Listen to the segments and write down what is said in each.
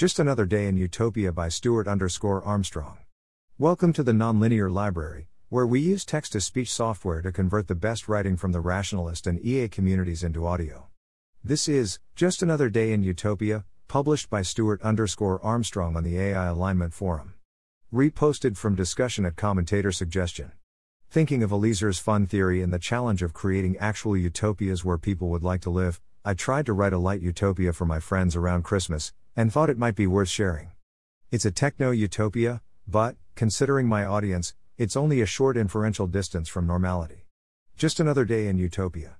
Just Another Day in Utopia by Stuart underscore Armstrong. Welcome to the Nonlinear Library, where we use text to speech software to convert the best writing from the rationalist and EA communities into audio. This is Just Another Day in Utopia, published by Stuart underscore Armstrong on the AI Alignment Forum. Reposted from discussion at commentator suggestion. Thinking of Eliezer's fun theory and the challenge of creating actual utopias where people would like to live, I tried to write a light utopia for my friends around Christmas, and thought it might be worth sharing. It's a techno utopia, but, considering my audience, it's only a short inferential distance from normality. Just another day in utopia.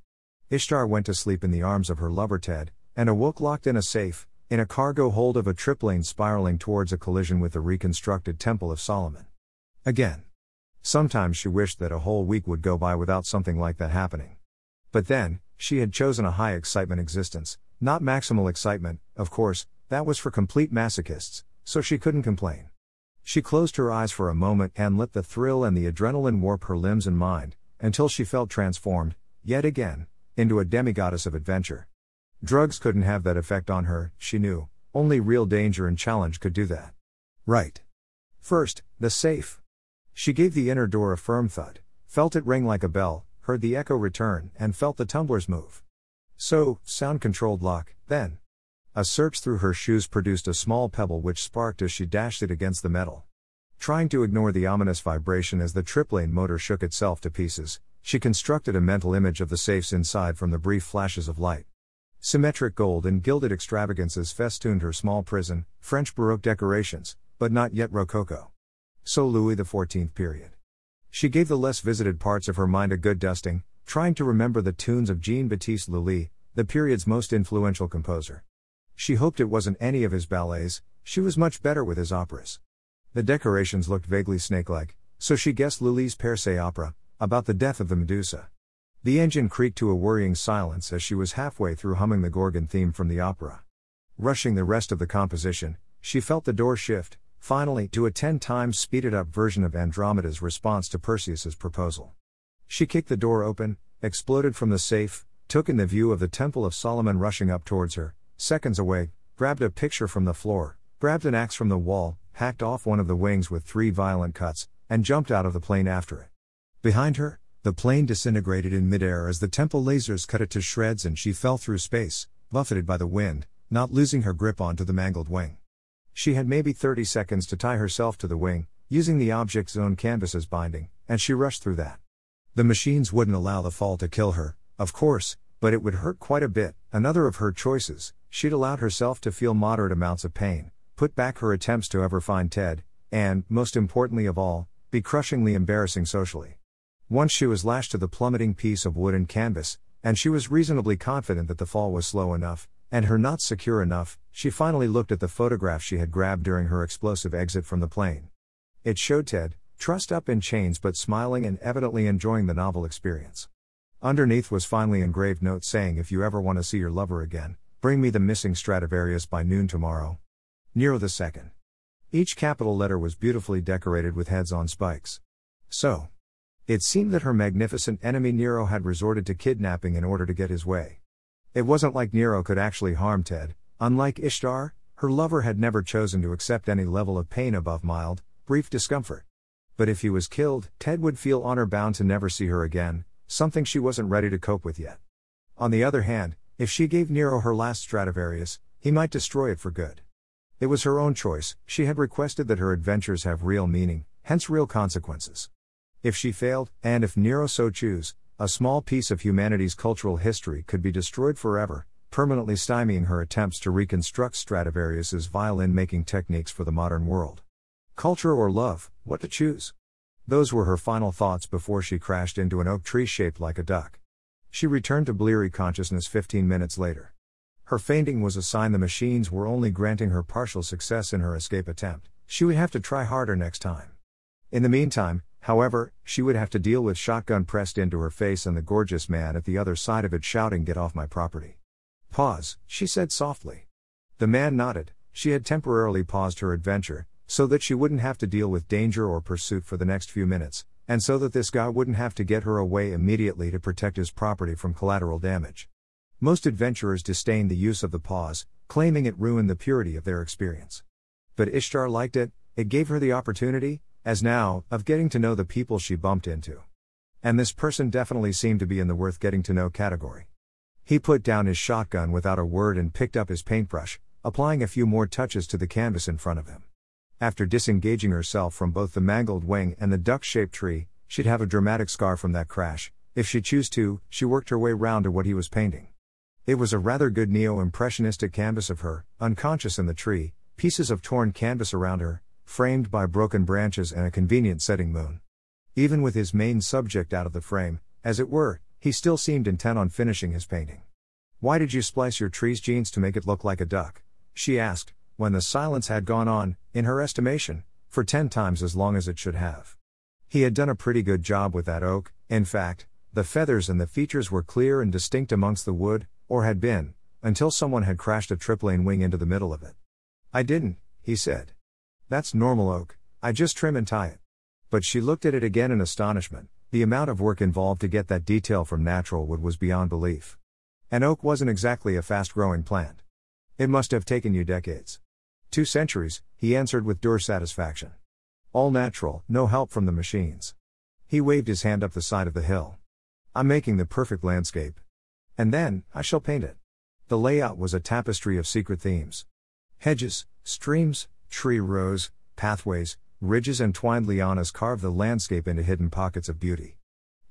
Ishtar went to sleep in the arms of her lover Ted, and awoke locked in a safe, in a cargo hold of a triplane spiraling towards a collision with the reconstructed Temple of Solomon. Again. Sometimes she wished that a whole week would go by without something like that happening. But then, she had chosen a high excitement existence, not maximal excitement, of course, that was for complete masochists, so she couldn't complain. She closed her eyes for a moment and let the thrill and the adrenaline warp her limbs and mind, until she felt transformed, yet again, into a demigoddess of adventure. Drugs couldn't have that effect on her, she knew, only real danger and challenge could do that. Right. First, the safe. She gave the inner door a firm thud, felt it ring like a bell, heard the echo return, and felt the tumblers move. So, sound controlled lock, then. A search through her shoes produced a small pebble which sparked as she dashed it against the metal. Trying to ignore the ominous vibration as the triplane motor shook itself to pieces, she constructed a mental image of the safes inside from the brief flashes of light. Symmetric gold and gilded extravagances festooned her small prison, French Baroque decorations, but not yet Rococo. So Louis XIV period. She gave the less visited parts of her mind a good dusting, trying to remember the tunes of Jean Baptiste Lully, the period's most influential composer. She hoped it wasn't any of his ballets, she was much better with his operas. The decorations looked vaguely snake like, so she guessed Lully's Persée opera, about the death of the Medusa. The engine creaked to a worrying silence as she was halfway through humming the Gorgon theme from the opera. Rushing the rest of the composition, she felt the door shift, finally, to a 10 times speeded up version of Andromeda's response to Perseus's proposal. She kicked the door open, exploded from the safe, took in the view of the Temple of Solomon rushing up towards her, seconds away, grabbed a picture from the floor, grabbed an axe from the wall, hacked off one of the wings with three violent cuts, and jumped out of the plane after it. Behind her, the plane disintegrated in midair as the temple lasers cut it to shreds and she fell through space, buffeted by the wind, not losing her grip onto the mangled wing. She had maybe 30 seconds to tie herself to the wing, using the object's own canvas as binding, and she rushed through that. The machines wouldn't allow the fall to kill her, of course, but it would hurt quite a bit. Another of her choices, she'd allowed herself to feel moderate amounts of pain, put back her attempts to ever find Ted, and, most importantly of all, be crushingly embarrassing socially. Once she was lashed to the plummeting piece of wood and canvas, and she was reasonably confident that the fall was slow enough, and her knots secure enough, she finally looked at the photograph she had grabbed during her explosive exit from the plane. It showed Ted, trussed up in chains but smiling and evidently enjoying the novel experience. Underneath was finely engraved note saying if you ever want to see your lover again, bring me the missing Stradivarius by noon tomorrow. Nero II. Each capital letter was beautifully decorated with heads on spikes. So, it seemed that her magnificent enemy Nero had resorted to kidnapping in order to get his way. It wasn't like Nero could actually harm Ted, unlike Ishtar, her lover had never chosen to accept any level of pain above mild, brief discomfort. But if he was killed, Ted would feel honor bound to never see her again, something she wasn't ready to cope with yet. On the other hand, if she gave Nero her last Stradivarius, he might destroy it for good. It was her own choice, she had requested that her adventures have real meaning, hence real consequences. If she failed, and if Nero so choose, a small piece of humanity's cultural history could be destroyed forever, permanently stymieing her attempts to reconstruct Stradivarius's violin making techniques for the modern world. Culture or love, what to choose? Those were her final thoughts before she crashed into an oak tree shaped like a duck. She returned to bleary consciousness 15 minutes later. Her fainting was a sign the machines were only granting her partial success in her escape attempt. She would have to try harder next time. In the meantime, However, she would have to deal with shotgun pressed into her face and the gorgeous man at the other side of it shouting, Get off my property. Pause, she said softly. The man nodded, she had temporarily paused her adventure, so that she wouldn't have to deal with danger or pursuit for the next few minutes, and so that this guy wouldn't have to get her away immediately to protect his property from collateral damage. Most adventurers disdain the use of the pause, claiming it ruined the purity of their experience. But Ishtar liked it, it gave her the opportunity, as now, of getting to know the people she bumped into. And this person definitely seemed to be in the worth getting to know category. He put down his shotgun without a word and picked up his paintbrush, applying a few more touches to the canvas in front of him. After disengaging herself from both the mangled wing and the duck shaped tree, she'd have a dramatic scar from that crash. If she chose to, she worked her way round to what he was painting. It was a rather good neo impressionistic canvas of her, unconscious in the tree, pieces of torn canvas around her, framed by broken branches and a convenient setting moon. Even with his main subject out of the frame, as it were, he still seemed intent on finishing his painting. Why did you splice your tree's genes to make it look like a duck? She asked, when the silence had gone on, in her estimation, for ten times as long as it should have. He had done a pretty good job with that oak, in fact, the feathers and the features were clear and distinct amongst the wood, or had been, until someone had crashed a triplane wing into the middle of it. I didn't, he said. That's normal oak, I just trim and tie it. But she looked at it again in astonishment. The amount of work involved to get that detail from natural wood was beyond belief. An oak wasn't exactly a fast growing plant. It must have taken you decades. Two centuries, he answered with dour satisfaction. All natural, no help from the machines. He waved his hand up the side of the hill. I'm making the perfect landscape. And then, I shall paint it. The layout was a tapestry of secret themes hedges, streams, tree rows, pathways, ridges and twined lianas carve the landscape into hidden pockets of beauty.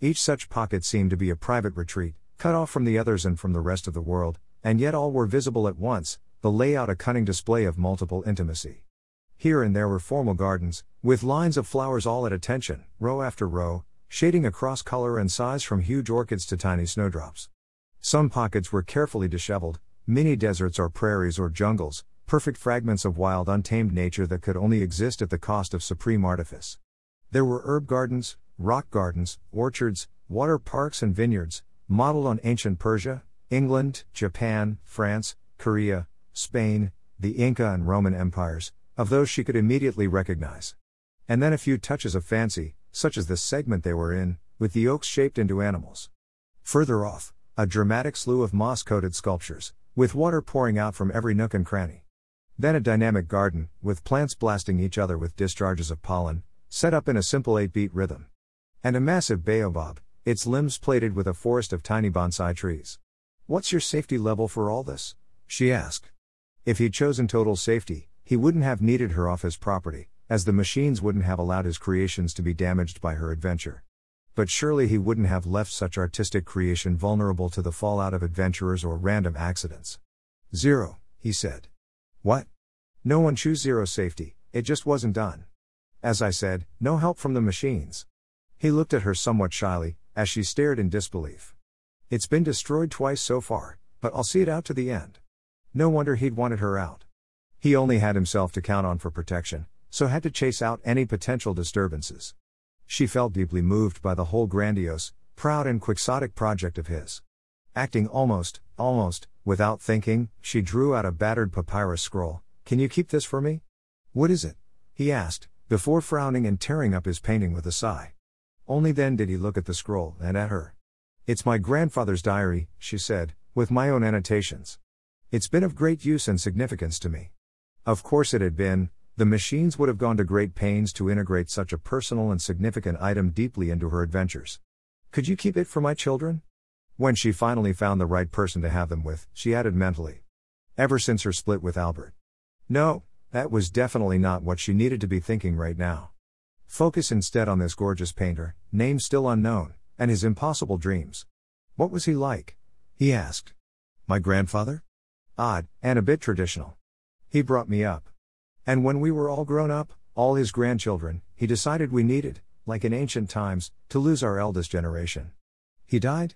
Each such pocket seemed to be a private retreat, cut off from the others and from the rest of the world, and yet all were visible at once, the layout a cunning display of multiple intimacy. Here and there were formal gardens, with lines of flowers all at attention, row after row, shading across color and size from huge orchids to tiny snowdrops. Some pockets were carefully disheveled, mini deserts or prairies or jungles, perfect fragments of wild untamed nature that could only exist at the cost of supreme artifice. There were herb gardens, rock gardens, orchards, water parks, and vineyards, modeled on ancient Persia, England, Japan, France, Korea, Spain, the Inca and Roman empires, of those she could immediately recognize. And then a few touches of fancy, such as the segment they were in, with the oaks shaped into animals. Further off, a dramatic slew of moss coated sculptures, with water pouring out from every nook and cranny. Then a dynamic garden, with plants blasting each other with discharges of pollen, set up in a simple 8 beat rhythm. And a massive baobab, its limbs plated with a forest of tiny bonsai trees. What's your safety level for all this? She asked. If he'd chosen total safety, he wouldn't have needed her off his property, as the machines wouldn't have allowed his creations to be damaged by her adventure. But surely he wouldn't have left such artistic creation vulnerable to the fallout of adventurers or random accidents. Zero, he said. What? No one choose zero safety, it just wasn't done. As I said, no help from the machines. He looked at her somewhat shyly, as she stared in disbelief. It's been destroyed twice so far, but I'll see it out to the end. No wonder he'd wanted her out. He only had himself to count on for protection, so had to chase out any potential disturbances. She felt deeply moved by the whole grandiose, proud, and quixotic project of his. Acting almost, almost, without thinking, she drew out a battered papyrus scroll. Can you keep this for me? What is it? he asked, before frowning and tearing up his painting with a sigh. Only then did he look at the scroll and at her. It's my grandfather's diary, she said, with my own annotations. It's been of great use and significance to me. Of course, it had been, the machines would have gone to great pains to integrate such a personal and significant item deeply into her adventures. Could you keep it for my children? When she finally found the right person to have them with, she added mentally. Ever since her split with Albert. No, that was definitely not what she needed to be thinking right now. Focus instead on this gorgeous painter, name still unknown, and his impossible dreams. What was he like? He asked. My grandfather? Odd, and a bit traditional. He brought me up. And when we were all grown up, all his grandchildren, he decided we needed, like in ancient times, to lose our eldest generation. He died?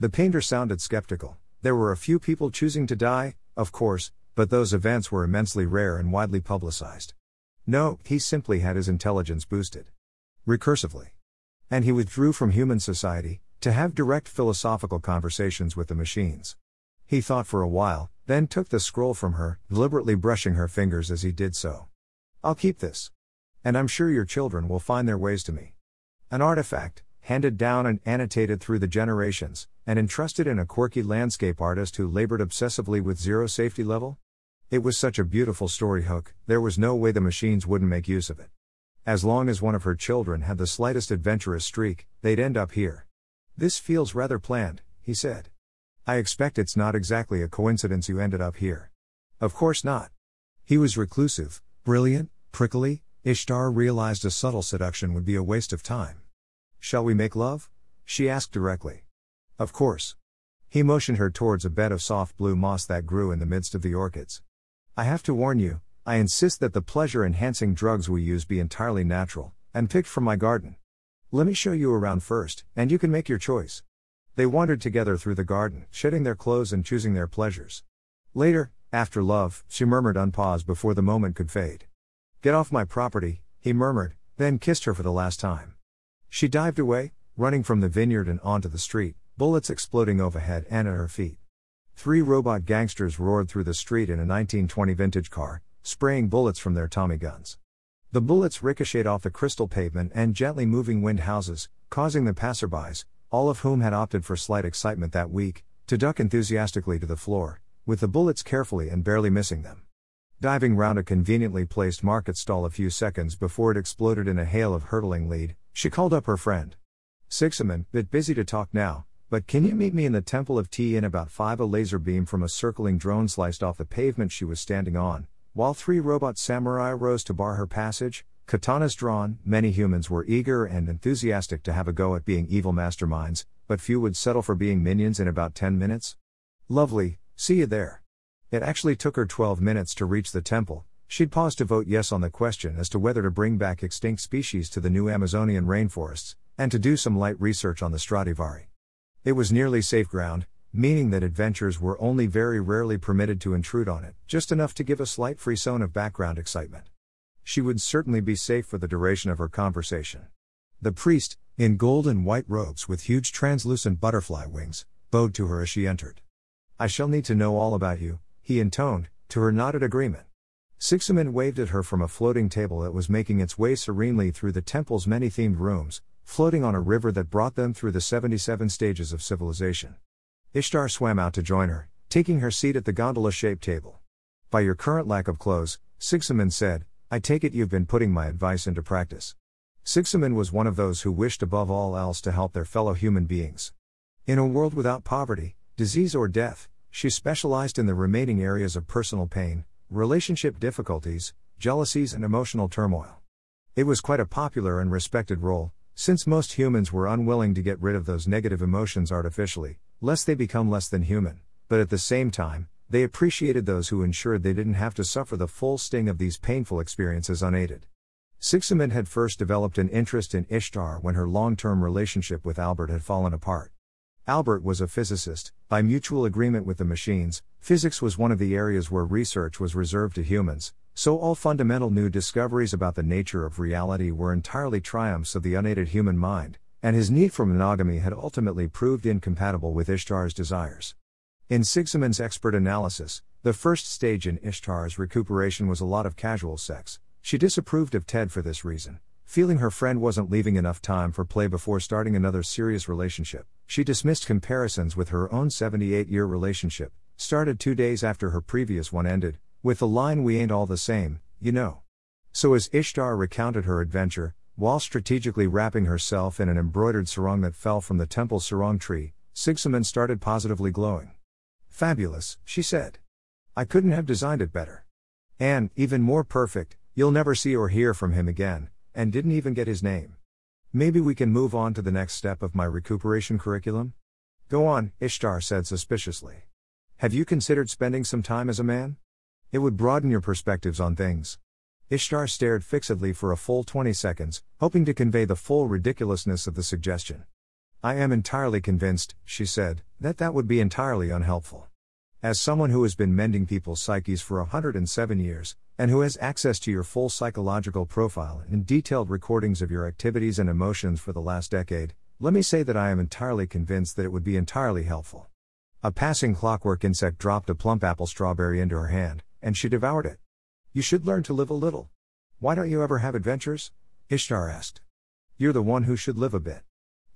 The painter sounded skeptical. There were a few people choosing to die, of course, but those events were immensely rare and widely publicized. No, he simply had his intelligence boosted. Recursively. And he withdrew from human society, to have direct philosophical conversations with the machines. He thought for a while, then took the scroll from her, deliberately brushing her fingers as he did so. I'll keep this. And I'm sure your children will find their ways to me. An artifact, handed down and annotated through the generations, and entrusted in a quirky landscape artist who labored obsessively with zero safety level? It was such a beautiful story hook, there was no way the machines wouldn't make use of it. As long as one of her children had the slightest adventurous streak, they'd end up here. This feels rather planned, he said. I expect it's not exactly a coincidence you ended up here. Of course not. He was reclusive, brilliant, prickly, Ishtar realized a subtle seduction would be a waste of time. Shall we make love? She asked directly. Of course. He motioned her towards a bed of soft blue moss that grew in the midst of the orchids. I have to warn you, I insist that the pleasure enhancing drugs we use be entirely natural, and picked from my garden. Let me show you around first, and you can make your choice. They wandered together through the garden, shedding their clothes and choosing their pleasures. Later, after love, she murmured unpause before the moment could fade. Get off my property, he murmured, then kissed her for the last time. She dived away, running from the vineyard and onto the street, bullets exploding overhead and at her feet. Three robot gangsters roared through the street in a 1920 vintage car, spraying bullets from their Tommy guns. The bullets ricocheted off the crystal pavement and gently moving wind houses, causing the passerbys, all of whom had opted for slight excitement that week, to duck enthusiastically to the floor, with the bullets carefully and barely missing them. Diving round a conveniently placed market stall a few seconds before it exploded in a hail of hurtling lead, she called up her friend. Sixaman, bit busy to talk now, but can you meet me in the Temple of Tea in about 5? A laser beam from a circling drone sliced off the pavement she was standing on, while three robot samurai rose to bar her passage, katanas drawn. Many humans were eager and enthusiastic to have a go at being evil masterminds, but few would settle for being minions in about 10 minutes. Lovely, see you there. It actually took her 12 minutes to reach the temple. She'd paused to vote yes on the question as to whether to bring back extinct species to the new Amazonian rainforests, and to do some light research on the Stradivari. It was nearly safe ground, meaning that adventures were only very rarely permitted to intrude on it, just enough to give a slight frisson of background excitement. She would certainly be safe for the duration of her conversation. The priest, in gold and white robes with huge translucent butterfly wings, bowed to her as she entered. I shall need to know all about you, he intoned, to her nodded agreement. Sixaman waved at her from a floating table that was making its way serenely through the temple's many themed rooms, floating on a river that brought them through the 77 stages of civilization. Ishtar swam out to join her, taking her seat at the gondola shaped table. By your current lack of clothes, Sixaman said, I take it you've been putting my advice into practice. Sixaman was one of those who wished above all else to help their fellow human beings. In a world without poverty, disease, or death, she specialized in the remaining areas of personal pain, relationship difficulties, jealousies, and emotional turmoil. It was quite a popular and respected role, since most humans were unwilling to get rid of those negative emotions artificially, lest they become less than human, but at the same time, they appreciated those who ensured they didn't have to suffer the full sting of these painful experiences unaided. Sixaman had first developed an interest in Ishtar when her long term relationship with Albert had fallen apart. Albert was a physicist, by mutual agreement with the machines, physics was one of the areas where research was reserved to humans, so all fundamental new discoveries about the nature of reality were entirely triumphs of the unaided human mind, and his need for monogamy had ultimately proved incompatible with Ishtar's desires. In Sixaman's expert analysis, the first stage in Ishtar's recuperation was a lot of casual sex. She disapproved of Ted for this reason. Feeling her friend wasn't leaving enough time for play before starting another serious relationship, she dismissed comparisons with her own 78 year relationship, started two days after her previous one ended, with the line We ain't all the same, you know. So as Ishtar recounted her adventure, while strategically wrapping herself in an embroidered sarong that fell from the temple sarong tree, Sixaman started positively glowing. Fabulous, she said. I couldn't have designed it better. And, even more perfect, you'll never see or hear from him again, and didn't even get his name. Maybe we can move on to the next step of my recuperation curriculum? Go on, Ishtar said suspiciously. Have you considered spending some time as a man? It would broaden your perspectives on things. Ishtar stared fixedly for a full 20 seconds, hoping to convey the full ridiculousness of the suggestion. I am entirely convinced, she said, that that would be entirely unhelpful. As someone who has been mending people's psyches for 107 years, and who has access to your full psychological profile and detailed recordings of your activities and emotions for the last decade, let me say that I am entirely convinced that it would be entirely helpful. A passing clockwork insect dropped a plump apple strawberry into her hand, and she devoured it. You should learn to live a little. Why don't you ever have adventures? Ishtar asked. You're the one who should live a bit.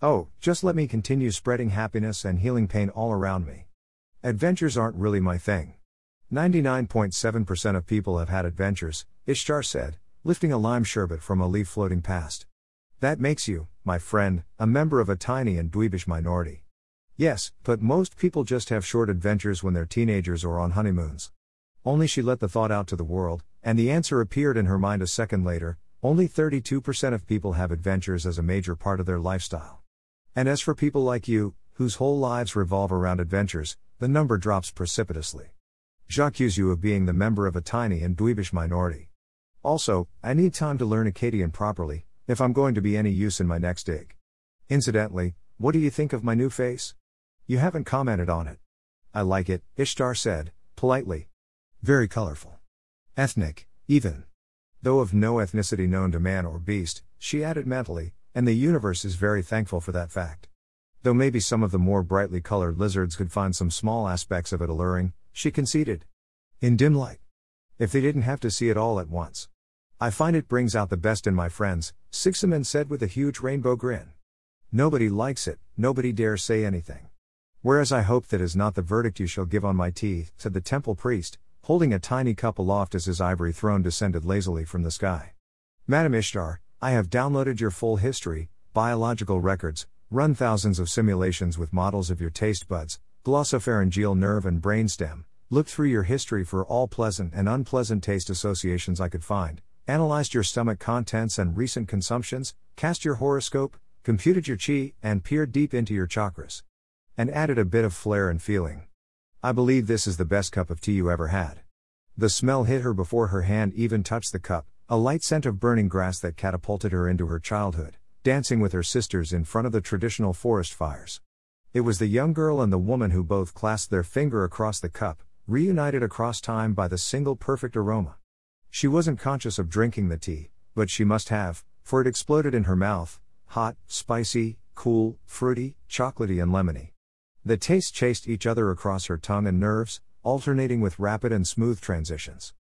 Oh, just let me continue spreading happiness and healing pain all around me. Adventures aren't really my thing. 99.7% of people have had adventures, Ishtar said, lifting a lime sherbet from a leaf floating past. That makes you, my friend, a member of a tiny and dweebish minority. Yes, but most people just have short adventures when they're teenagers or on honeymoons. Only she let the thought out to the world, and the answer appeared in her mind a second later only 32% of people have adventures as a major part of their lifestyle. And as for people like you, whose whole lives revolve around adventures, the number drops precipitously. J'accuse you of being the member of a tiny and dweebish minority. Also, I need time to learn Akkadian properly, if I'm going to be any use in my next dig. Incidentally, what do you think of my new face? You haven't commented on it. I like it, Ishtar said, politely. Very colorful. Ethnic, even. Though of no ethnicity known to man or beast, she added mentally, and the universe is very thankful for that fact. Though maybe some of the more brightly colored lizards could find some small aspects of it alluring, she conceded. In dim light. If they didn't have to see it all at once. I find it brings out the best in my friends, Sixaman said with a huge rainbow grin. Nobody likes it, nobody dares say anything. Whereas I hope that is not the verdict you shall give on my teeth, said the temple priest, holding a tiny cup aloft as his ivory throne descended lazily from the sky. Madam Ishtar, I have downloaded your full history, biological records, run thousands of simulations with models of your taste buds, glossopharyngeal nerve and brainstem, looked through your history for all pleasant and unpleasant taste associations I could find, analyzed your stomach contents and recent consumptions, cast your horoscope, computed your chi, and peered deep into your chakras. And added a bit of flair and feeling. I believe this is the best cup of tea you ever had. The smell hit her before her hand even touched the cup, a light scent of burning grass that catapulted her into her childhood, dancing with her sisters in front of the traditional forest fires. It was the young girl and the woman who both clasped their finger across the cup, reunited across time by the single perfect aroma. She wasn't conscious of drinking the tea, but she must have, for it exploded in her mouth hot, spicy, cool, fruity, chocolatey, and lemony. The tastes chased each other across her tongue and nerves, alternating with rapid and smooth transitions.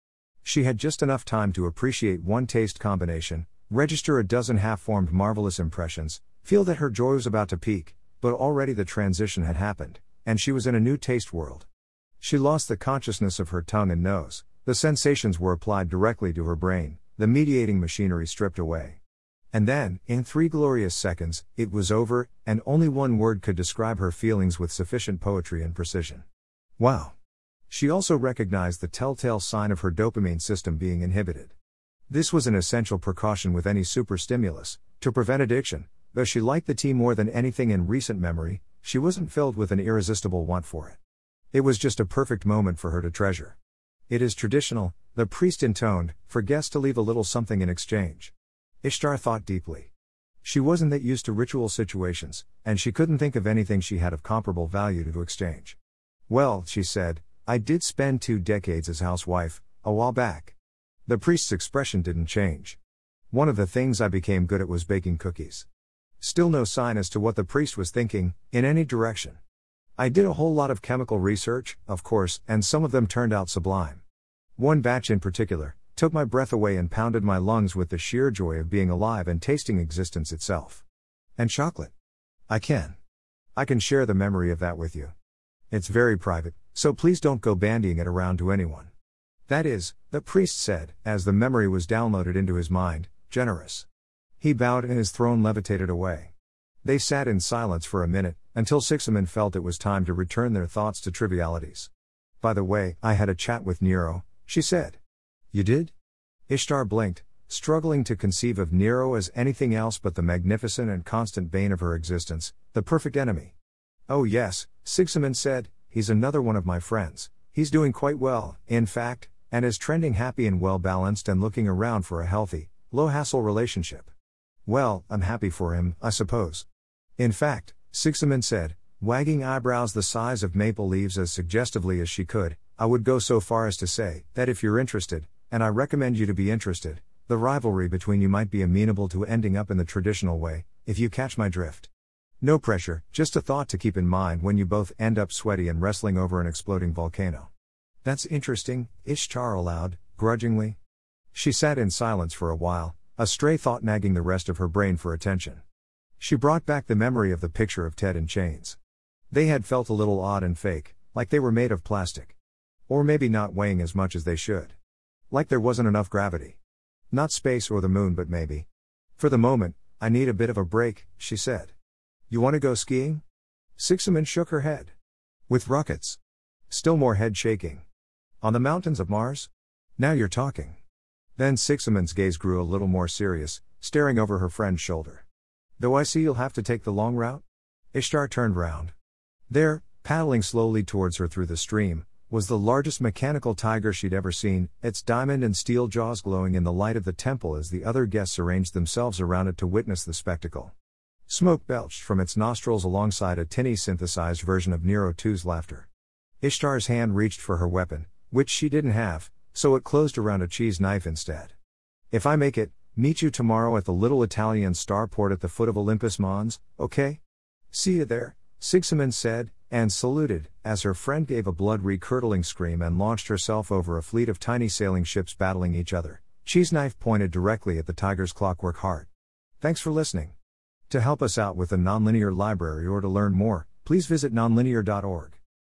She had just enough time to appreciate one taste combination, register a dozen half formed marvelous impressions, feel that her joy was about to peak, but already the transition had happened, and she was in a new taste world. She lost the consciousness of her tongue and nose, the sensations were applied directly to her brain, the mediating machinery stripped away. And then, in three glorious seconds, it was over, and only one word could describe her feelings with sufficient poetry and precision. Wow! She also recognized the telltale sign of her dopamine system being inhibited. This was an essential precaution with any superstimulus, to prevent addiction, Though she liked the tea more than anything in recent memory, she wasn't filled with an irresistible want for it. It was just a perfect moment for her to treasure. It is traditional, the priest intoned, for guests to leave a little something in exchange. Ishtar thought deeply. She wasn't that used to ritual situations, and she couldn't think of anything she had of comparable value to exchange. Well, she said, I did spend two decades as housewife, a while back. The priest's expression didn't change. One of the things I became good at was baking cookies. Still no sign as to what the priest was thinking, in any direction. I did a whole lot of chemical research, of course, and some of them turned out sublime. One batch in particular, took my breath away and pounded my lungs with the sheer joy of being alive and tasting existence itself. And chocolate. I can. I can share the memory of that with you. It's very private, so please don't go bandying it around to anyone. That is, the priest said, as the memory was downloaded into his mind, generous. He bowed and his throne levitated away. They sat in silence for a minute, until Sixaman felt it was time to return their thoughts to trivialities. By the way, I had a chat with Nero, she said. You did? Ishtar blinked, struggling to conceive of Nero as anything else but the magnificent and constant bane of her existence, the perfect enemy. Oh, yes, Sixaman said, he's another one of my friends. He's doing quite well, in fact, and is trending happy and well balanced and looking around for a healthy, low hassle relationship. Well, I'm happy for him, I suppose. In fact, Sixaman said, wagging eyebrows the size of maple leaves as suggestively as she could, I would go so far as to say that if you're interested, and I recommend you to be interested, the rivalry between you might be amenable to ending up in the traditional way, if you catch my drift. No pressure, just a thought to keep in mind when you both end up sweaty and wrestling over an exploding volcano. That's interesting, Ishtar allowed, grudgingly. She sat in silence for a while, a stray thought nagging the rest of her brain for attention. She brought back the memory of the picture of Ted in chains. They had felt a little odd and fake, like they were made of plastic. Or maybe not weighing as much as they should. Like there wasn't enough gravity. Not space or the moon, but maybe. For the moment, I need a bit of a break, she said. You want to go skiing? Sixaman shook her head. With rockets. Still more head shaking. On the mountains of Mars? Now you're talking. Then Sixaman's gaze grew a little more serious, staring over her friend's shoulder. Though I see you'll have to take the long route? Ishtar turned round. There, paddling slowly towards her through the stream, was the largest mechanical tiger she'd ever seen, its diamond and steel jaws glowing in the light of the temple as the other guests arranged themselves around it to witness the spectacle. Smoke belched from its nostrils alongside a tinny synthesized version of Nero 2's laughter. Ishtar's hand reached for her weapon, which she didn't have, so it closed around a cheese knife instead. If I make it, meet you tomorrow at the little Italian starport at the foot of Olympus Mons, okay? See you there, Sixaman said, and saluted, as her friend gave a blood recurdling scream and launched herself over a fleet of tiny sailing ships battling each other. Cheese knife pointed directly at the tiger's clockwork heart. Thanks for listening. To help us out with the Nonlinear Library or to learn more, please visit nonlinear.org.